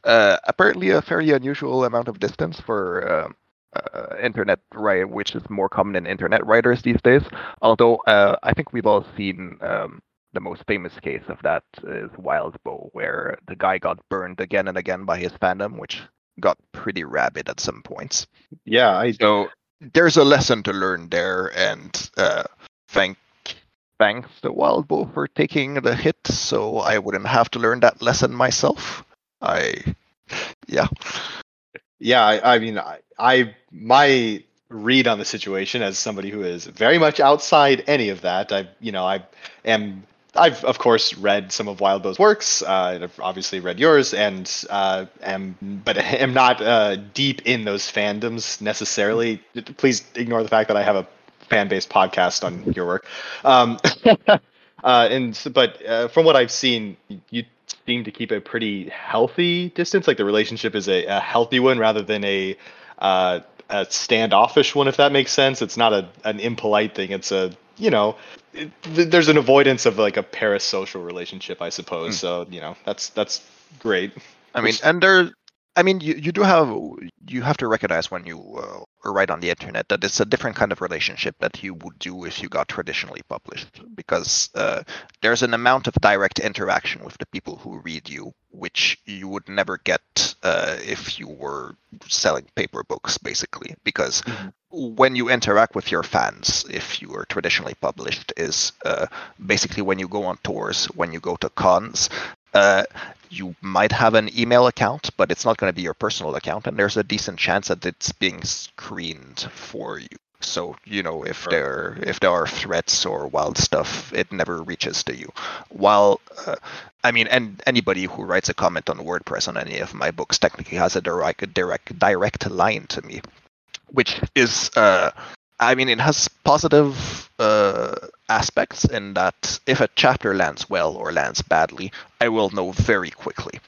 uh, apparently a very unusual amount of distance for uh, uh, internet right, which is more common in internet writers these days. Although uh, I think we've all seen um, the most famous case of that is Wildbow, where the guy got burned again and again by his fandom, which got pretty rabid at some points. Yeah, I So there's a lesson to learn there, and uh, thank thanks to Wildbow for taking the hit, so I wouldn't have to learn that lesson myself. I, yeah, yeah, I, I mean, I, I my read on the situation as somebody who is very much outside any of that. I, you know, I am. I've of course read some of Wildbow's works. Uh, I've obviously read yours, and uh, am but am not uh, deep in those fandoms necessarily. Please ignore the fact that I have a fan-based podcast on your work. Um, uh, and s- but uh, from what I've seen, you seem to keep a pretty healthy distance. Like the relationship is a, a healthy one rather than a uh, a standoffish one, if that makes sense. It's not a an impolite thing. It's a you know, it, th- there's an avoidance of like a parasocial relationship, I suppose. Mm. So you know, that's that's great. I mean, and there, I mean, you, you do have you have to recognize when you uh, write on the internet that it's a different kind of relationship that you would do if you got traditionally published because uh, there's an amount of direct interaction with the people who read you which you would never get uh, if you were selling paper books basically because Mhm. when you interact with your fans if you are traditionally published is uh, basically when you go on tours when you go to cons uh, you might have an email account, but it's not going to be your personal account, and there's a decent chance that it's being screened for you. So you know if Sure. there if there are threats or wild stuff, it never reaches to you. While uh, I mean, and anybody who writes a comment on WordPress on any of my books technically has a direct direct direct line to me, which is uh, I mean, it has positive uh, aspects in that if a chapter lands well or lands badly, I will know very quickly.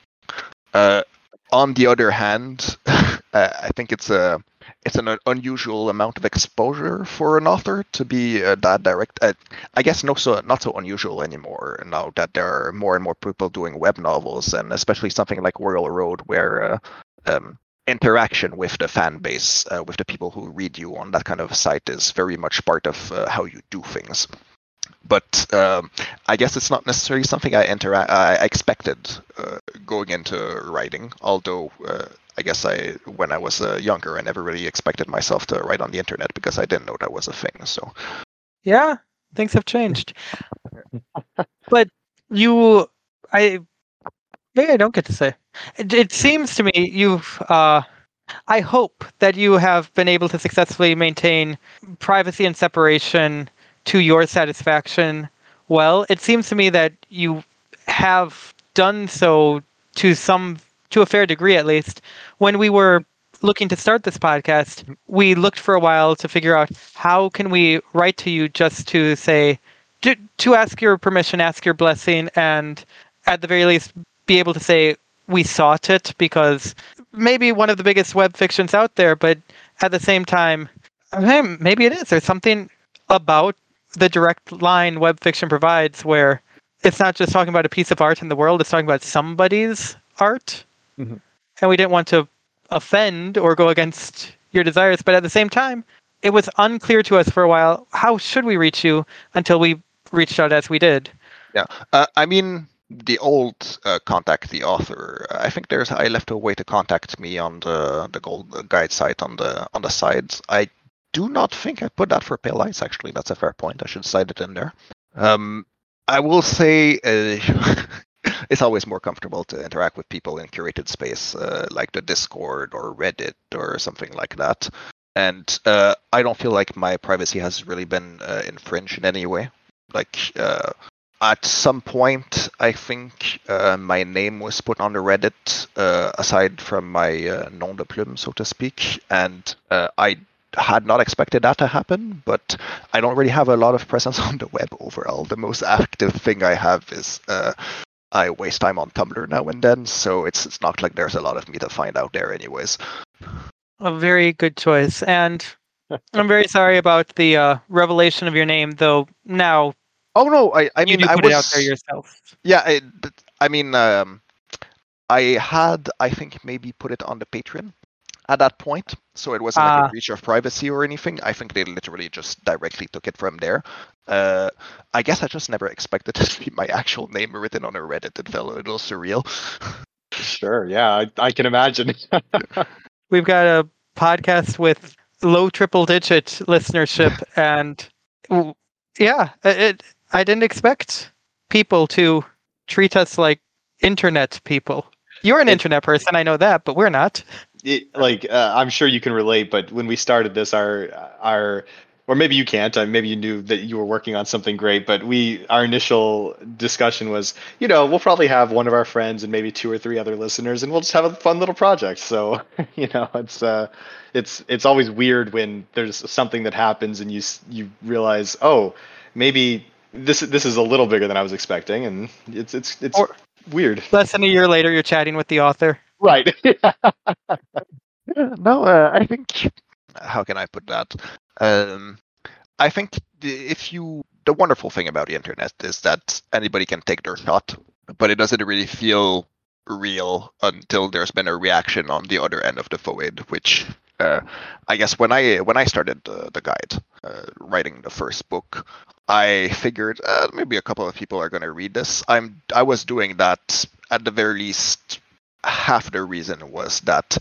Uh, on the other hand, uh, I think it's a it's an unusual amount of exposure for an author to be uh, that direct. Uh, I guess not so not so unusual anymore now that there are more and more people doing web novels, and especially something like Royal Road, where uh, um, interaction with the fan base, uh, with the people who read you on that kind of site, is very much part of uh, how you do things. But um, I guess it's not necessarily something I intera- I expected uh, going into writing. Although uh, I guess I, when I was uh, younger, I never really expected myself to write on the internet because I didn't know that was a thing. So Yeah, things have changed. but you, I, maybe I don't get to say. It, it seems to me you've. Uh, I hope that you have been able to successfully maintain privacy and separation to your satisfaction. Well, it seems to me that you have done so to some, to a fair degree at least. When we were looking to start this podcast, we looked for a while to figure out how can we write to you just to say, to, to ask your permission, ask your blessing, and at the very least be able to say we sought it because maybe one of the biggest web fictions out there, but at the same time, maybe it is. There's something about the direct line web fiction provides where it's not just talking about a piece of art in the world, it's talking about somebody's art. Mhm. And we didn't want to offend or go against your desires, but at the same time, it was unclear to us for a while how should we reach you until we reached out as we did. Uh, I mean, the old uh, contact the author. I think there's. I left a way to contact me on the the gold guide site on the on the sides. I do not think I put that for Pale Lights. Actually, that's a fair point. I should cite it in there. Um, I will say. Uh, It's always more comfortable to interact with people in curated space uh, like the Discord or Reddit or something like that. And uh, I don't feel like my privacy has really been uh, infringed in any way. Like, uh, at some point, I think uh, my name was put on the Reddit uh, aside from my uh, nom de plume, so to speak, and uh, I had not expected that to happen. But I don't really have a lot of presence on the web overall. The most active thing I have is uh, I waste time on Tumblr now and then, so it's it's not like there's a lot of me to find out there, anyways. A very good choice. And I'm very sorry about the uh, revelation of your name, though now Oh no, I I you mean I put was it out there yourself. Yeah, I, I mean, um, I had, I think, maybe put it on the Patreon at that point, so it wasn't like Ah. a breach of privacy or anything. I think they literally just directly took it from there. Uh, I guess I just never expected to see my actual name written on a Reddit. It felt a little surreal. Sure. Yeah, I, I can imagine. We've got a podcast with low triple digit listenership, and yeah, it. I didn't expect people to treat us like internet people. You're an It- internet person, I know that, but we're not. It, like uh, I'm sure you can relate, but when we started this, our our or maybe you can't. Uh, maybe you knew that you were working on something great, but we our initial discussion was, you know, we'll probably have one of our friends and maybe two or three other listeners, and we'll just have a fun little project. So, you know, it's uh, it's it's always weird when there's something that happens and you you realize, oh, maybe this this is a little bigger than I was expecting, and it's it's it's Or- weird. Less than a year later, you're chatting with the author. Right. no, uh, I think. How can I put that? Um, I think the- if you. The wonderful thing about the internet is that anybody can take their shot, but it doesn't really feel real until there's been a reaction on the other end of the void. Which uh, I guess when I when I started the, the guide, uh, writing the first book, I figured uh, maybe a couple of people are going to read this. I'm I was doing that at the very least. Half the reason was that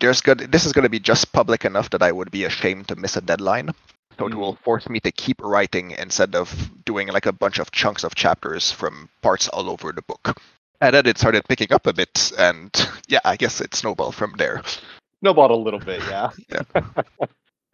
there's good. This is going to be just public enough that I would be ashamed to miss a deadline. So it Mm. will force me to keep writing instead of doing like a bunch of chunks of chapters from parts all over the book. And then it started picking up a bit, and yeah, I guess it snowballed from there. snowballed a little bit, yeah. Yeah.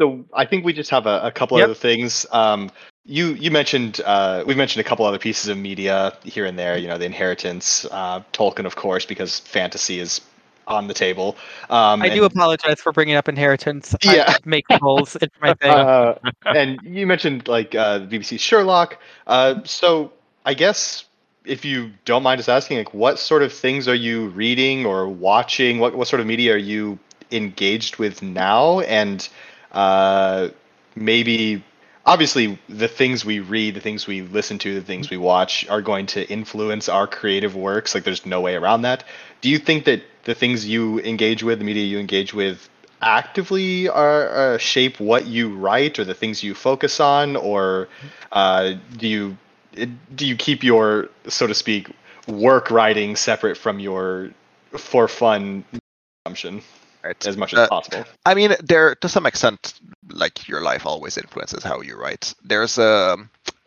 so I think we just have a, a couple Yep. other things. Um, you you mentioned uh, we've mentioned a couple other pieces of media here and there. You know, the Inheritance, uh, Tolkien, of course, because fantasy is on the table. Um, I and- do apologize for bringing up inheritance. Yeah. I make polls. It's my thing. uh, and you mentioned like uh, BBC Sherlock. Uh, so I guess if you don't mind us asking, like, what sort of things are you reading or watching? What what sort of media are you engaged with now? And uh, maybe, obviously, the things we read, the things we listen to, the things we watch are going to influence our creative works. Like, there's no way around that. Do you think that the things you engage with, the media you engage with, actively are uh, shape what you write or the things you focus on, or uh, do you do you keep your so to speak work writing separate from your for fun consumption Right. as much as Uh, possible? I mean, there to some extent, like your life always influences how you write. There's a,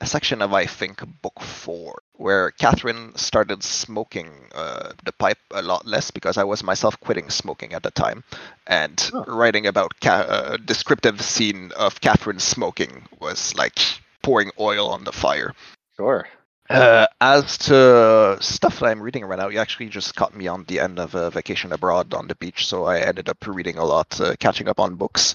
a section of I think book four where Catherine started smoking uh, the pipe a lot less because I was myself quitting smoking at the time, and Oh. writing about ca- a descriptive scene of Catherine smoking was like pouring oil on the fire. Sure. Uh, as to stuff that I'm reading right now, you actually just caught me on the end of a vacation abroad on the beach, so I ended up reading a lot, uh, catching up on books.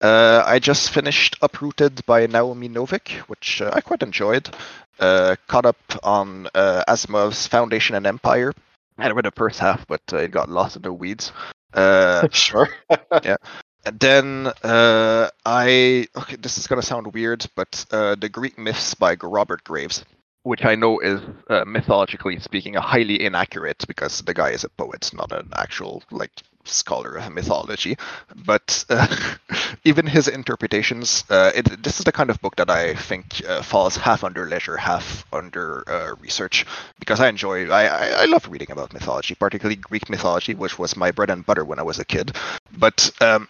Uh, I just finished Uprooted by Naomi Novik, which uh, I quite enjoyed. Uh, caught up on uh, Asimov's Foundation and Empire. I read the first half, but uh, it got lost in the weeds. Uh, sure. and then uh, I okay, this is gonna sound weird, but uh, the Greek myths by Robert Graves, which I know is uh, mythologically speaking highly inaccurate because the guy is a poet, not an actual like scholar of mythology. But uh, even his interpretations, uh, it, this is the kind of book that I think uh, falls half under leisure, half under uh, research because I enjoy, I, I, I love reading about mythology, particularly Greek mythology, which was my bread and butter when I was a kid. But um,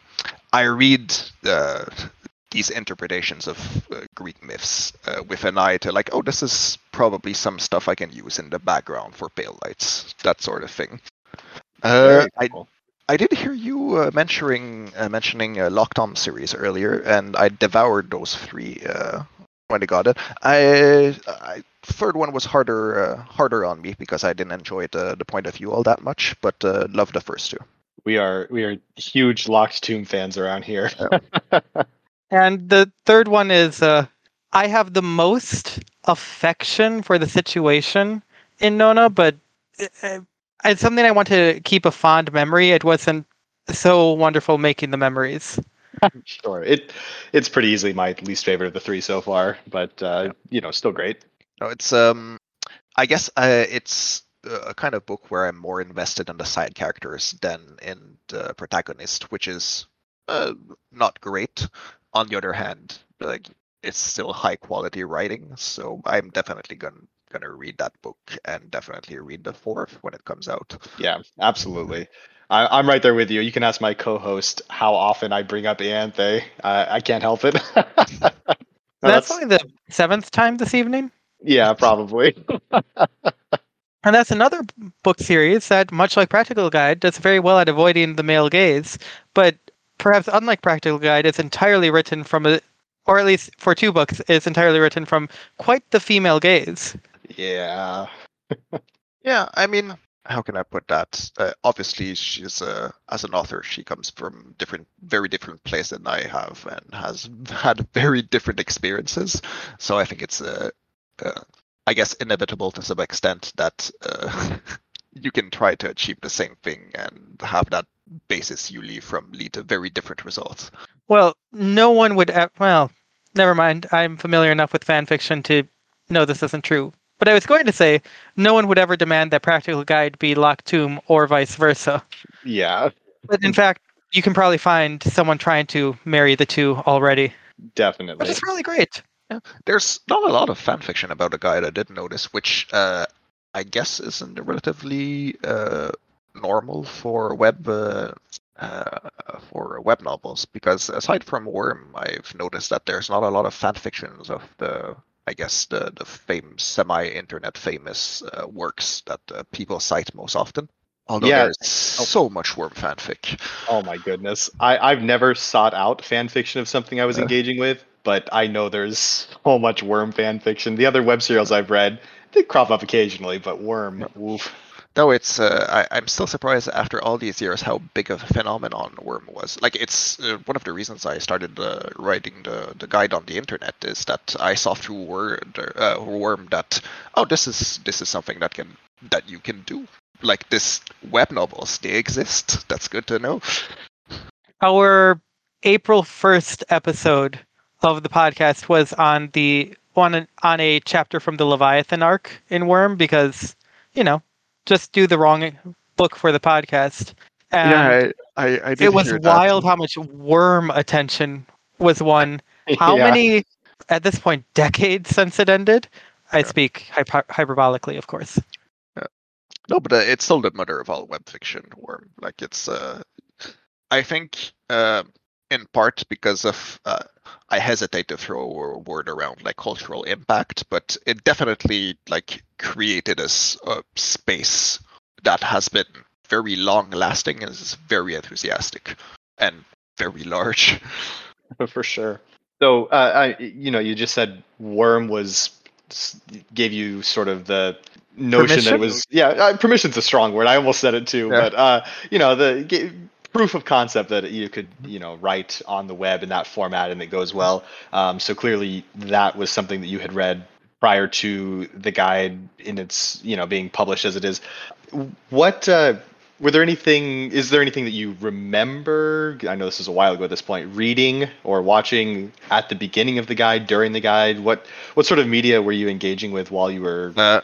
I read uh, these interpretations of uh, Greek myths uh, with an eye to like, oh, this is probably some stuff I can use in the background for pale lights, that sort of thing. Uh, I. I did hear you uh, mentioning uh, mentioning uh, Locked Tomb series earlier, and I devoured those three uh, when I got it. I, I third one was harder uh, harder on me because I didn't enjoy the the point of view all that much, but uh, loved the first two. We are we are huge Locked Tomb fans around here. And the third one is uh, I have the most affection for the situation in Nona, but uh, it's something I want to keep a fond memory. It wasn't so wonderful making the memories. sure. It it's pretty easily my least favorite of the three so far, but uh, you know, still great. No, it's um, I guess uh, it's a kind of book where I'm more invested in the side characters than in the protagonist, which is uh, not great. On the other hand, like it's still high quality writing, so I'm definitely gonna gonna read that book and definitely read the fourth when it comes out. Yeah, absolutely. I, I'm right there with you. You can ask my co-host how often I bring up Ianthe. Eh? I, I can't help it. No, That's only the seventh time this evening. yeah, probably. And that's another book series that, much like Practical Guide, does very well at avoiding the male gaze, but perhaps unlike Practical Guide, it's entirely written from a, or at least for two books, it's entirely written from quite the female gaze. yeah. Yeah, I mean, how can I put that? Uh, obviously, she's uh, as an author, she comes from different, very different place than I have, and has had very different experiences. So I think it's, uh, uh, I guess, inevitable to some extent that uh, you can try to achieve the same thing and have that basis you leave from lead to very different results. Well, no one would. e- Well, never mind. I'm familiar enough with fan fiction to know this isn't true. But I was going to say, no one would ever demand that Practical Guide be Locked Tomb or vice versa. Yeah, But in fact, you can probably find someone trying to marry the two already, definitely. which is really great. There's not a lot of fan fiction about a guy I didn't notice, which uh, I guess isn't a relatively uh, normal for web uh, uh, for web novels. Because aside from Worm, I've noticed that there's not a lot of fan fictions of the I guess the the famous semi-internet famous uh, works that uh, people cite most often. Although Yeah. there's so much Worm fanfic. Oh my goodness. I, I've never sought out fan fiction of something I was Yeah. engaging with, but I know there's so much Worm fan fiction. The other web serials I've read, they crop up occasionally, but Worm, oof. No, it's. Uh, I, I'm still surprised after all these years how big of a phenomenon Worm was. Like, it's uh, one of the reasons I started uh, writing the, the guide on the internet is that I saw through Word, uh, Worm that oh, this is this is something that can that you can do. Like this web novels, they exist. That's good to know. Our April 1st episode of the podcast was on the on, an, on a chapter from the Leviathan arc in Worm because, you know, just do the wrong book for the podcast. And I, I, I it was wild how much worm attention was won. How Yeah. many, at this point, decades since it ended? I Yeah. speak hyper- hyperbolically, of course. No, but uh, it's still the mother of all web fiction. Worm, like it's. Uh, I think, uh, in part because of uh, I hesitate to throw a word around like cultural impact, but it definitely like created a space that has been very long lasting and is very enthusiastic and very large. for sure. So, uh, I, you know, you just said Worm was gave you sort of the notion that it was yeah uh, permission's a strong word i almost said it too Yeah. but uh you know the g- proof of concept that you could you know write on the web in that format and it goes well. Um, so clearly that was something that you had read prior to the guide in its you know being published as it is. What uh were there anything is there anything that you remember i know this is a while ago at this point reading or watching at the beginning of the guide during the guide? What what sort of media were you engaging with while you were Uh,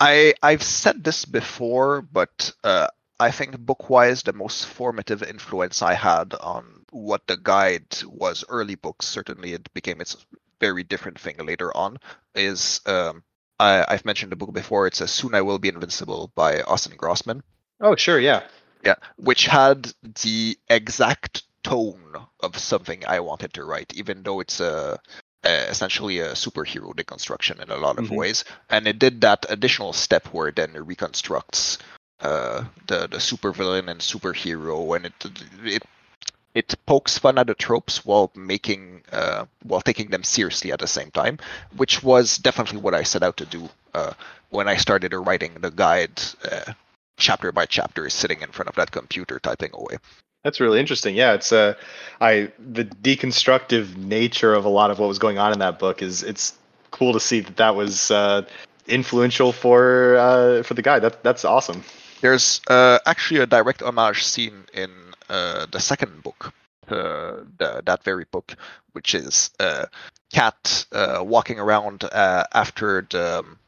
I I've said this before, but uh, I think bookwise the most formative influence I had on what the guide was early books. Certainly, it became its very different thing later on. Is um, I, I've mentioned the book before. It's a Soon I Will Be Invincible by Austin Grossman. oh sure yeah Yeah, which had the exact tone of something I wanted to write, even though it's a, a essentially a superhero deconstruction in a lot of Mhm. ways, and it did that additional step where it then reconstructs uh, the the supervillain and superhero, and it it it pokes fun at the tropes while making uh, while taking them seriously at the same time, which was definitely what I set out to do uh, when I started writing the guide. Uh, chapter by chapter sitting in front of that computer typing away. That's really interesting. Yeah, it's uh, I the deconstructive nature of a lot of what was going on in that book is it's cool to see that that was uh, influential for uh, for the guy. That that's awesome. There's uh, actually a direct homage scene in uh, the second book, uh, the, that very book, which is uh, Cat uh, walking around uh, after the um,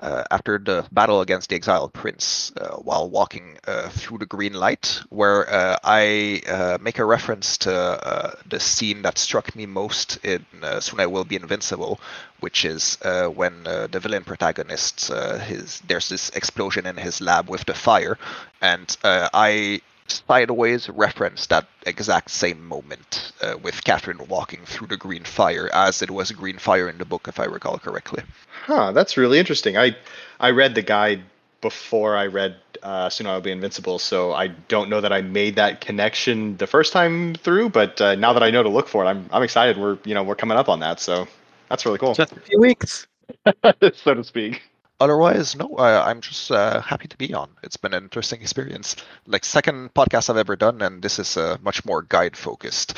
uh, after the battle against the exiled prince uh, while walking uh, through the green light, where uh, I uh, make a reference to uh, the scene that struck me most in Soon I Will Be Invincible, which is when the villain protagonist, his there's this explosion in his lab with the fire, and I sideways reference that exact same moment uh, with Catherine walking through the green fire as it was green fire in the book, if I recall correctly. Huh, that's really interesting. I I read the guide before I read uh, Soon I'll Be Invincible, so I don't know that I made that connection the first time through. But uh, now that I know to look for it, I'm I'm excited. We're you know we're coming up on that, so that's really cool. Just a few weeks, so to speak otherwise, no, I, am just uh, happy to be on. It's been an interesting experience. Like second podcast I've ever done, and this is uh, much more guide focused.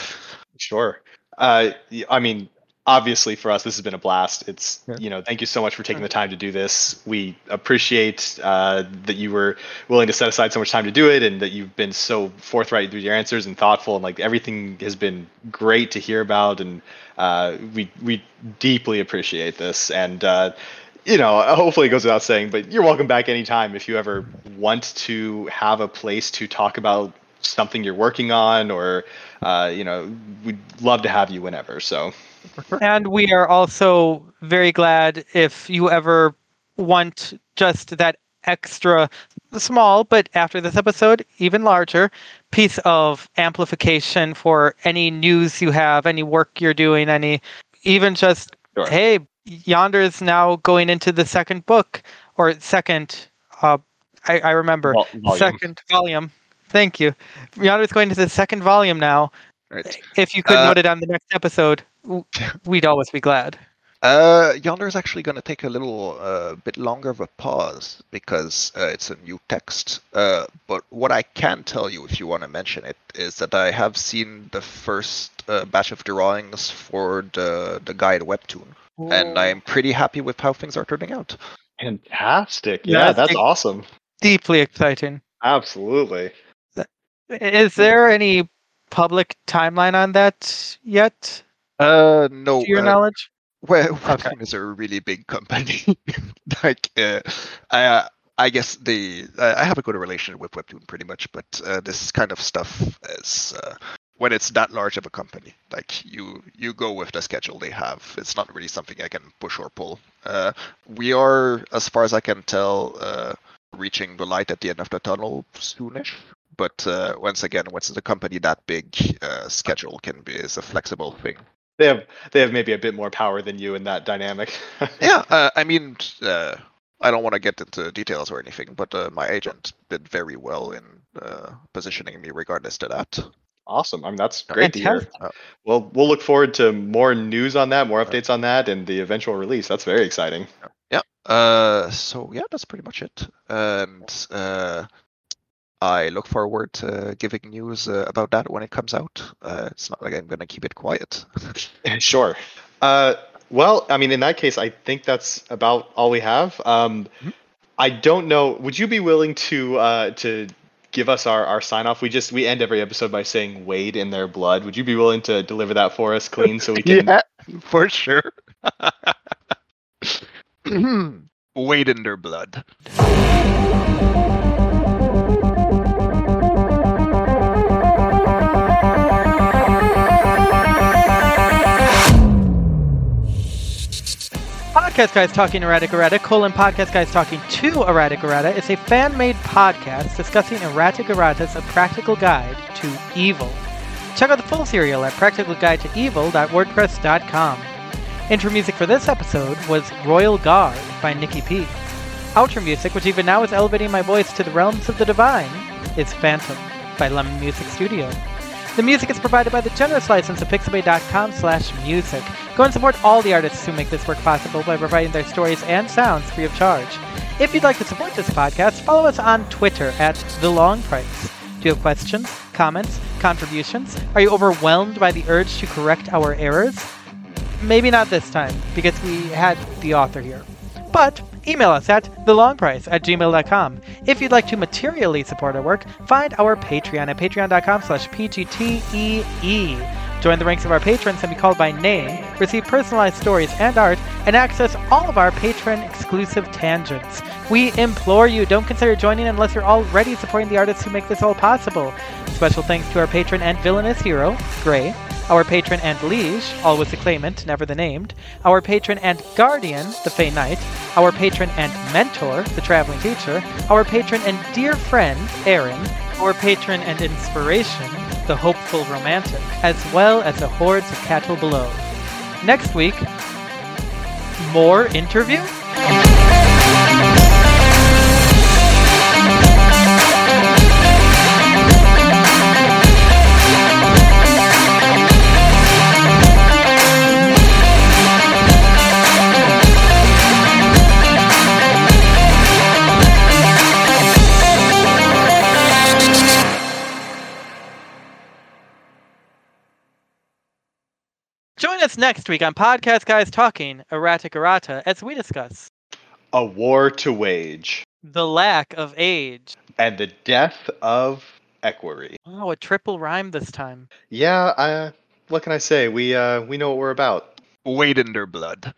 Sure. Uh, I mean, obviously for us, this has been a blast. It's yeah. you know, thank you so much for taking the time to do this. We appreciate uh, that you were willing to set aside so much time to do it, and that you've been so forthright with your answers and thoughtful, and like everything has been great to hear about, and uh, we we deeply appreciate this and uh, you know, hopefully it goes without saying, but you're welcome back anytime if you ever want to have a place to talk about something you're working on, or uh, you know, we'd love to have you whenever. So, and we are also very glad if you ever want just that extra small, but after this episode, even larger piece of amplification for any news you have, any work you're doing, any even just sure. hey Yonder is now going into the second book or second. Uh, I, I remember volume. second volume. Thank you. Yonder is going to the second volume now. Right. If you could uh, note it on the next episode, we'd always be glad. Uh, Yonder is actually going to take a little uh, bit longer of a pause because uh, it's a new text. Uh, but what I can tell you, if you want to mention it, is that I have seen the first uh, batch of drawings for the the guide webtoon and I am pretty happy with how things are turning out. Fantastic! Yeah, yeah that's awesome. Deeply exciting. Absolutely. Is there any public timeline on that yet? Uh, no. To your uh, knowledge? Well, Webtoon okay. is a really big company. like, uh, I, uh, I guess the I have a good relationship with Webtoon pretty much, but uh, this kind of stuff is uh, when it's that large of a company like you you go with the schedule they have. It's not really something i can push or pull. Uh, we are as far as i can tell uh, reaching the light at the end of the tunnel soonish. But uh, once again once it's a company that big uh, schedule can be is a flexible thing. They have they have maybe a bit more power than you in that dynamic. Yeah uh, i mean uh, I don't want to get into details or anything, but my agent did very well in positioning me regardless to that. Awesome. I mean, that's great Fantastic. to hear. Uh, well, we'll look forward to more news on that, more updates on that, and the eventual release. That's very exciting. Yeah. Uh, so yeah, that's pretty much it. And uh, I look forward to giving news uh, about that when it comes out. Uh, it's not like I'm going to keep it quiet. sure. Uh, well, I mean, in that case, I think that's about all we have. Um, mm-hmm. I don't know. Would you be willing to uh, to give us our, our sign off. We just we end every episode by saying "Wade in their blood." Would you be willing to deliver that for us, clean, so we can? yeah, for sure. Wade in their blood. Podcast Guys Talking Erratic Errata, colon Podcast Guys Talking to Erratic Errata is a fan-made podcast discussing erratic erratas, a practical guide to evil. Check out the full serial at practicalguidetoevil.wordpress.com. Intro music for this episode was Royal Guard by Nikki P. Outro music, which even now is elevating my voice to the realms of the divine, is Phantom by Lemon Music Studio. The music is provided by the generous license of pixabay.com slash music. Go and support all the artists who make this work possible by providing their stories and sounds free of charge. If you'd like to support this podcast, follow us on Twitter at The Long Price. Do you have questions, comments, contributions? Are you overwhelmed by the urge to correct our errors? Maybe not this time, because we had the author here. But email us at thelongprice at gmail.com. If you'd like to materially support our work, find our Patreon at patreon.com slash pgtee. Join the ranks of our patrons and be called by name, receive personalized stories and art, and access all of our patron exclusive tangents. We implore you, don't consider joining unless you're already supporting the artists who make this all possible. Special thanks to our patron and villainous hero, Gray, our patron and liege, always the claimant, never the named, our patron and guardian, the Fey Knight, our patron and mentor, the traveling teacher, our patron and dear friend, Aaron, our patron and inspiration, the hopeful romantic, as well as the hordes of cattle below. Next week, more interview? Join us next week on Podcast Guys Talking Erratic Errata as we discuss A war to wage the lack of age. and the death of Equerry. Oh, a triple rhyme this time. Yeah, uh, what can I say? We uh, we know what we're about. Wade in their blood.